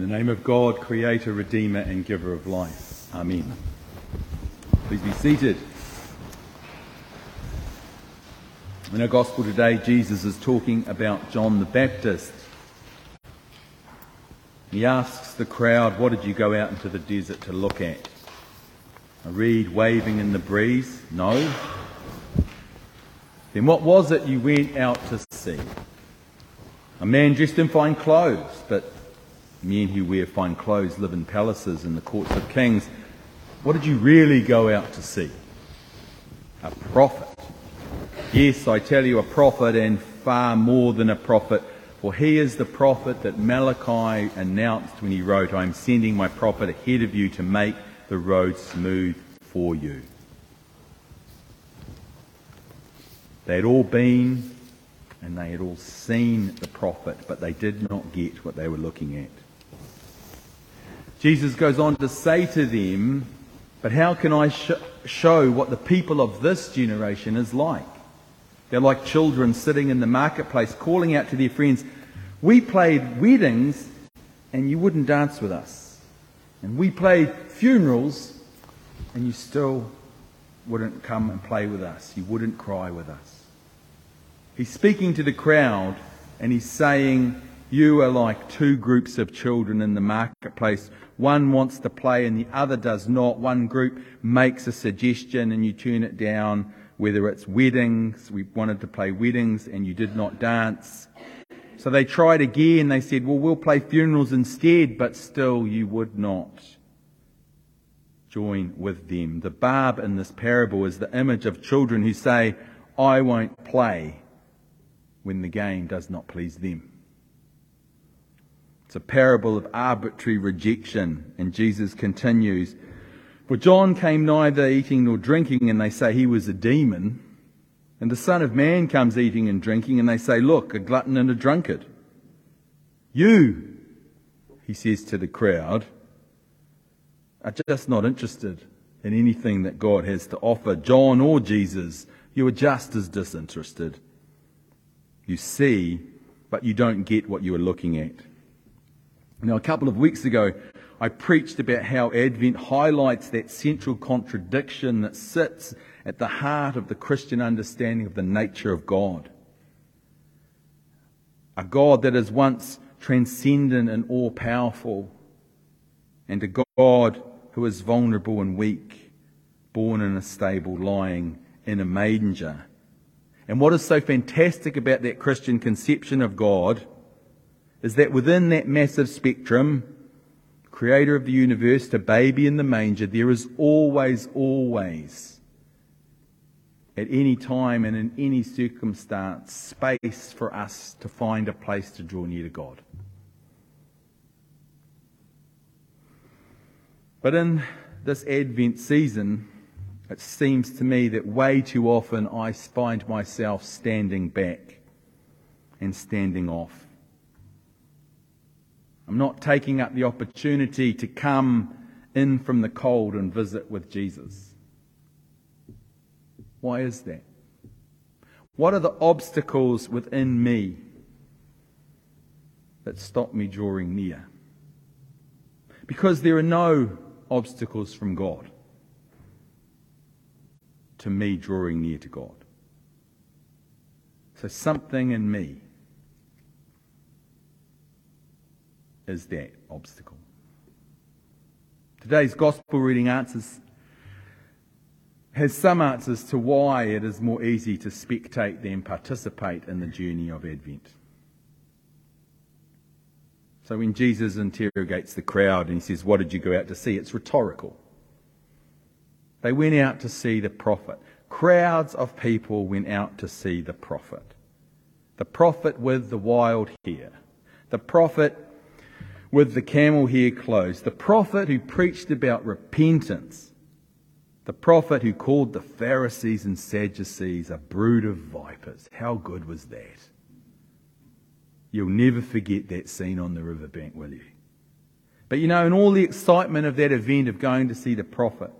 In the name of God, Creator, Redeemer, and Giver of life. Amen. Please be seated. In our Gospel today, Jesus is talking about John the Baptist. He asks the crowd, What did you go out into the desert to look at? A reed waving in the breeze? No. Then what was it you went out to see? A man dressed in fine clothes, but men who wear fine clothes live in palaces in the courts of kings. What did you really go out to see? A prophet. Yes, I tell you, a prophet, and far more than a prophet. For he is the prophet that Malachi announced when he wrote, I am sending my prophet ahead of you to make the road smooth for you. They had all been and they had all seen the prophet, but they did not get what they were looking at. Jesus goes on to say to them, But how can I sh- show what the people of this generation is like? They're like children sitting in the marketplace calling out to their friends, We played weddings and you wouldn't dance with us. And we played funerals and you still wouldn't come and play with us. You wouldn't cry with us. He's speaking to the crowd and he's saying, You are like two groups of children in the marketplace one wants to play and the other does not. One group makes a suggestion and you turn it down, whether it's weddings, we wanted to play weddings and you did not dance. So they tried again. They said, well, we'll play funerals instead, but still you would not join with them. The barb in this parable is the image of children who say, I won't play when the game does not please them. It's a parable of arbitrary rejection. And Jesus continues, For John came neither eating nor drinking, and they say he was a demon. And the Son of Man comes eating and drinking, and they say, Look, a glutton and a drunkard. You, he says to the crowd, are just not interested in anything that God has to offer. John or Jesus, you are just as disinterested. You see, but you don't get what you are looking at. Now, a couple of weeks ago, I preached about how Advent highlights that central contradiction that sits at the heart of the Christian understanding of the nature of God. A God that is once transcendent and all powerful, and a God who is vulnerable and weak, born in a stable, lying in a manger. And what is so fantastic about that Christian conception of God is that within that massive spectrum, creator of the universe to baby in the manger, there is always, always, at any time and in any circumstance, space for us to find a place to draw near to God. But in this Advent season, it seems to me that way too often I find myself standing back and standing off. I'm not taking up the opportunity to come in from the cold and visit with Jesus. Why is that? What are the obstacles within me that stop me drawing near? Because there are no obstacles from God to me drawing near to God. So something in me is that obstacle. Today's gospel reading answers has some answers to why it is more easy to spectate than participate in the journey of Advent. So when Jesus interrogates the crowd and he says, What did you go out to see? It's rhetorical. They went out to see the prophet. Crowds of people went out to see the prophet. The prophet with the wild hair. The prophet with the camel hair clothes, the prophet who preached about repentance, the prophet who called the Pharisees and Sadducees a brood of vipers. How good was that? You'll never forget that scene on the riverbank, will you? But you know, in all the excitement of that event of going to see the prophet,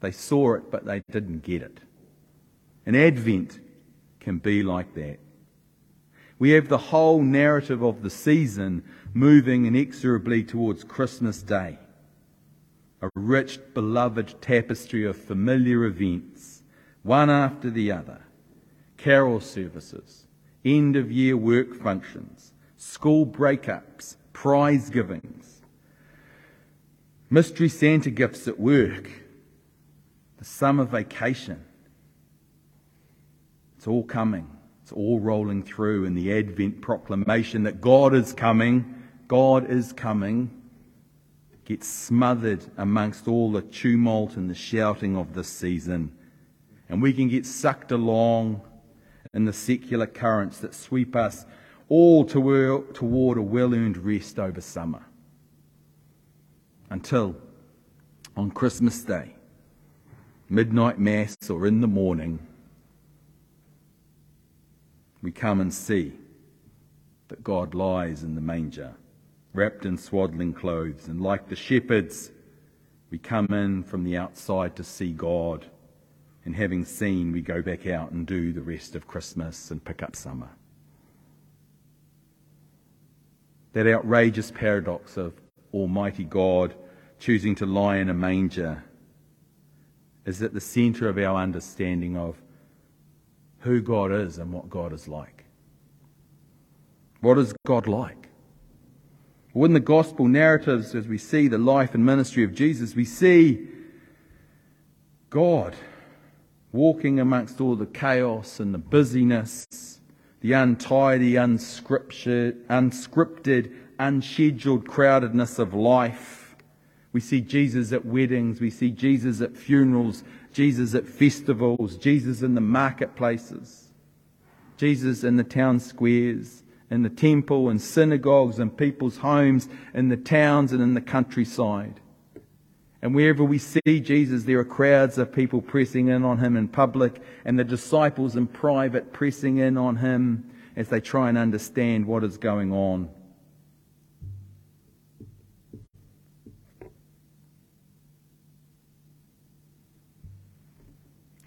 they saw it, but they didn't get it. And Advent can be like that. We have the whole narrative of the season moving inexorably towards Christmas Day. A rich, beloved tapestry of familiar events, one after the other. Carol services, end of year work functions, school breakups, prize givings, mystery Santa gifts at work, the summer vacation. It's all coming. It's all rolling through in the Advent proclamation that God is coming. God is coming. Gets smothered amongst all the tumult and the shouting of this season. And we can get sucked along in the secular currents that sweep us all toward a well earned rest over summer. Until on Christmas Day, midnight mass or in the morning, we come and see that God lies in the manger, wrapped in swaddling clothes, and like the shepherds, we come in from the outside to see God, and having seen, we go back out and do the rest of Christmas and pick up summer. That outrageous paradox of Almighty God choosing to lie in a manger is at the center of our understanding of who God is and what God is like. What is God like? Well, in the gospel narratives, as we see the life and ministry of Jesus, we see God walking amongst all the chaos and the busyness, the untidy, unscripted, unscripted unscheduled crowdedness of life we see Jesus at weddings. We see Jesus at funerals, Jesus at festivals, Jesus in the marketplaces, Jesus in the town squares, in the temple and synagogues and people's homes, in the towns and in the countryside. And wherever we see Jesus, there are crowds of people pressing in on him in public and the disciples in private pressing in on him as they try and understand what is going on.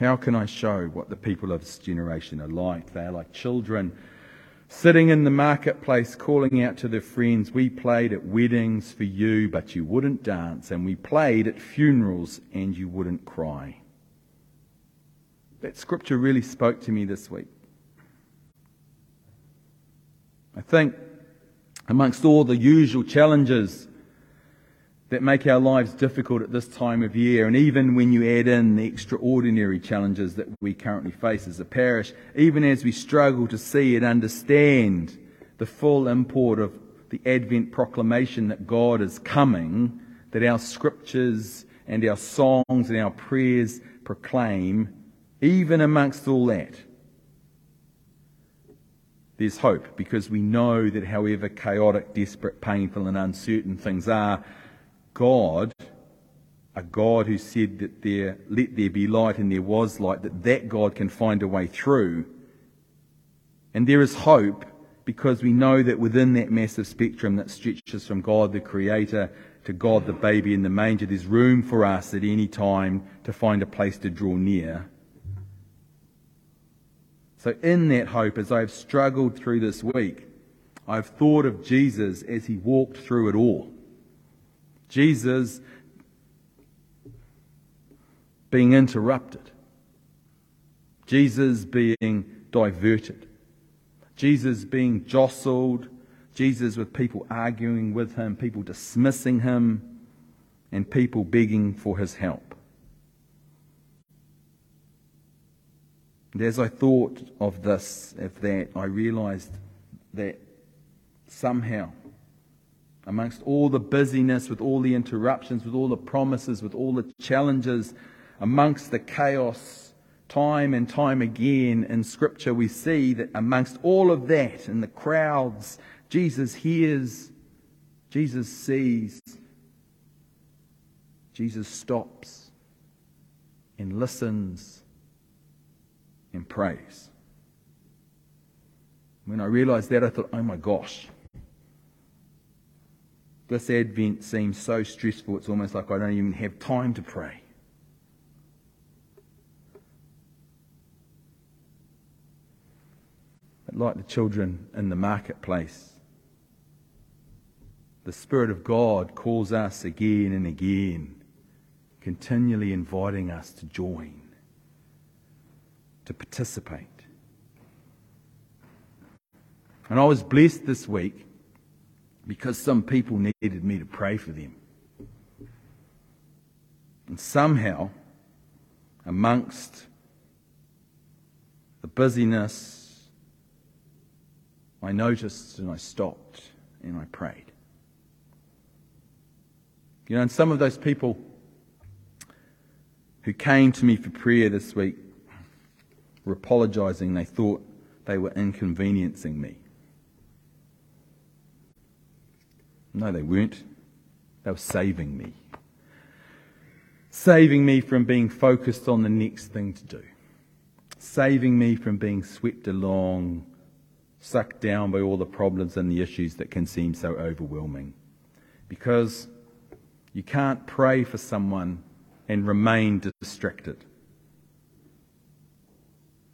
How can I show what the people of this generation are like? They are like children sitting in the marketplace calling out to their friends, We played at weddings for you, but you wouldn't dance, and we played at funerals, and you wouldn't cry. That scripture really spoke to me this week. I think amongst all the usual challenges that make our lives difficult at this time of year. And even when you add in the extraordinary challenges that we currently face as a parish, even as we struggle to see and understand the full import of the Advent proclamation that God is coming, that our scriptures and our songs and our prayers proclaim, even amongst all that, there's hope because we know that however chaotic, desperate, painful, and uncertain things are, God, a God who said that there, let there be light and there was light, that that God can find a way through. And there is hope because we know that within that massive spectrum that stretches from God the Creator to God the baby in the manger, there's room for us at any time to find a place to draw near. So, in that hope, as I've struggled through this week, I've thought of Jesus as he walked through it all. Jesus being interrupted, Jesus being diverted, Jesus being jostled, Jesus with people arguing with him, people dismissing him, and people begging for his help. And as I thought of this, of that, I realized that somehow amongst all the busyness, with all the interruptions, with all the promises, with all the challenges, amongst the chaos, time and time again in Scripture, we see that amongst all of that and the crowds, Jesus hears, Jesus sees, Jesus stops and listens and prays. When I realized that, I thought, oh my gosh. This Advent seems so stressful, it's almost like I don't even have time to pray. But like the children in the marketplace, the Spirit of God calls us again and again, continually inviting us to join, to participate. And I was blessed this week because some people needed me to pray for them. And somehow, amongst the busyness, I noticed and I stopped and I prayed. You know, and some of those people who came to me for prayer this week were apologizing. They thought they were inconveniencing me. No, they weren't. They were saving me. Saving me from being focused on the next thing to do. Saving me from being swept along, sucked down by all the problems and the issues that can seem so overwhelming. Because you can't pray for someone and remain distracted.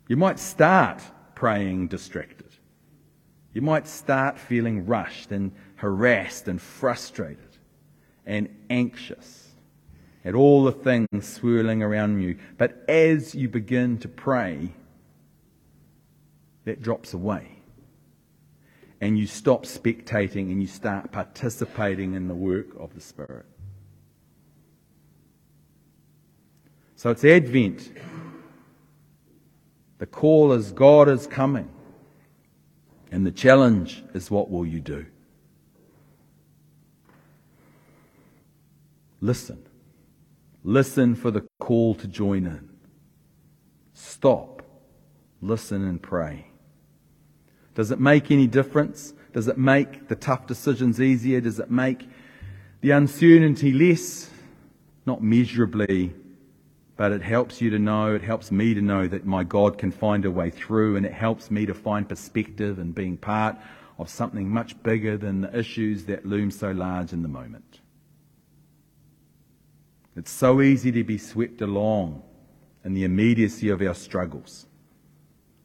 You might start praying distracted. You might start feeling rushed and harassed and frustrated and anxious at all the things swirling around you. But as you begin to pray, that drops away. And you stop spectating and you start participating in the work of the Spirit. So it's Advent. The call is God is coming. And the challenge is what will you do? Listen. Listen for the call to join in. Stop. Listen and pray. Does it make any difference? Does it make the tough decisions easier? Does it make the uncertainty less? Not measurably, but it helps you to know, it helps me to know that my God can find a way through, and it helps me to find perspective and being part of something much bigger than the issues that loom so large in the moment. It's so easy to be swept along in the immediacy of our struggles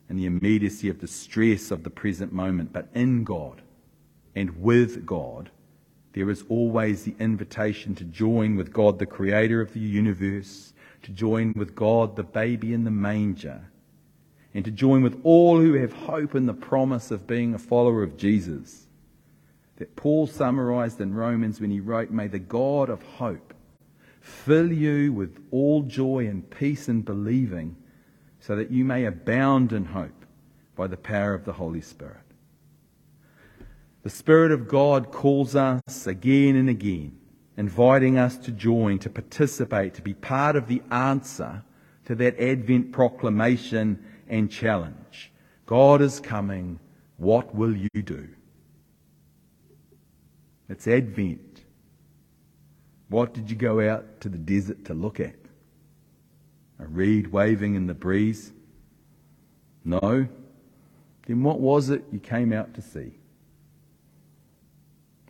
and the immediacy of the stress of the present moment. But in God and with God, there is always the invitation to join with God, the creator of the universe, to join with God, the baby in the manger, and to join with all who have hope in the promise of being a follower of Jesus. That Paul summarized in Romans when he wrote, May the God of hope fill you with all joy and peace in believing, so that you may abound in hope by the power of the Holy Spirit. The Spirit of God calls us again and again, inviting us to join, to participate, to be part of the answer to that Advent proclamation and challenge. God is coming. What will you do? It's Advent. What did you go out to the desert to look at? A reed waving in the breeze? No? Then what was it you came out to see?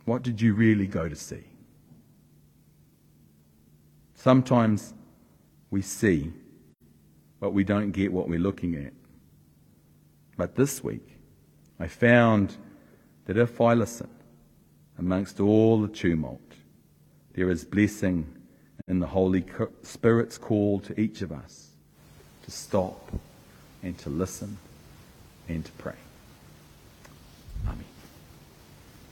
What did you really go to see? Sometimes we see, but we don't get what we're looking at. But this week, I found that if I listen amongst all the tumult, there is blessing in the Holy Spirit's call to each of us to stop and to listen and to pray. Amen.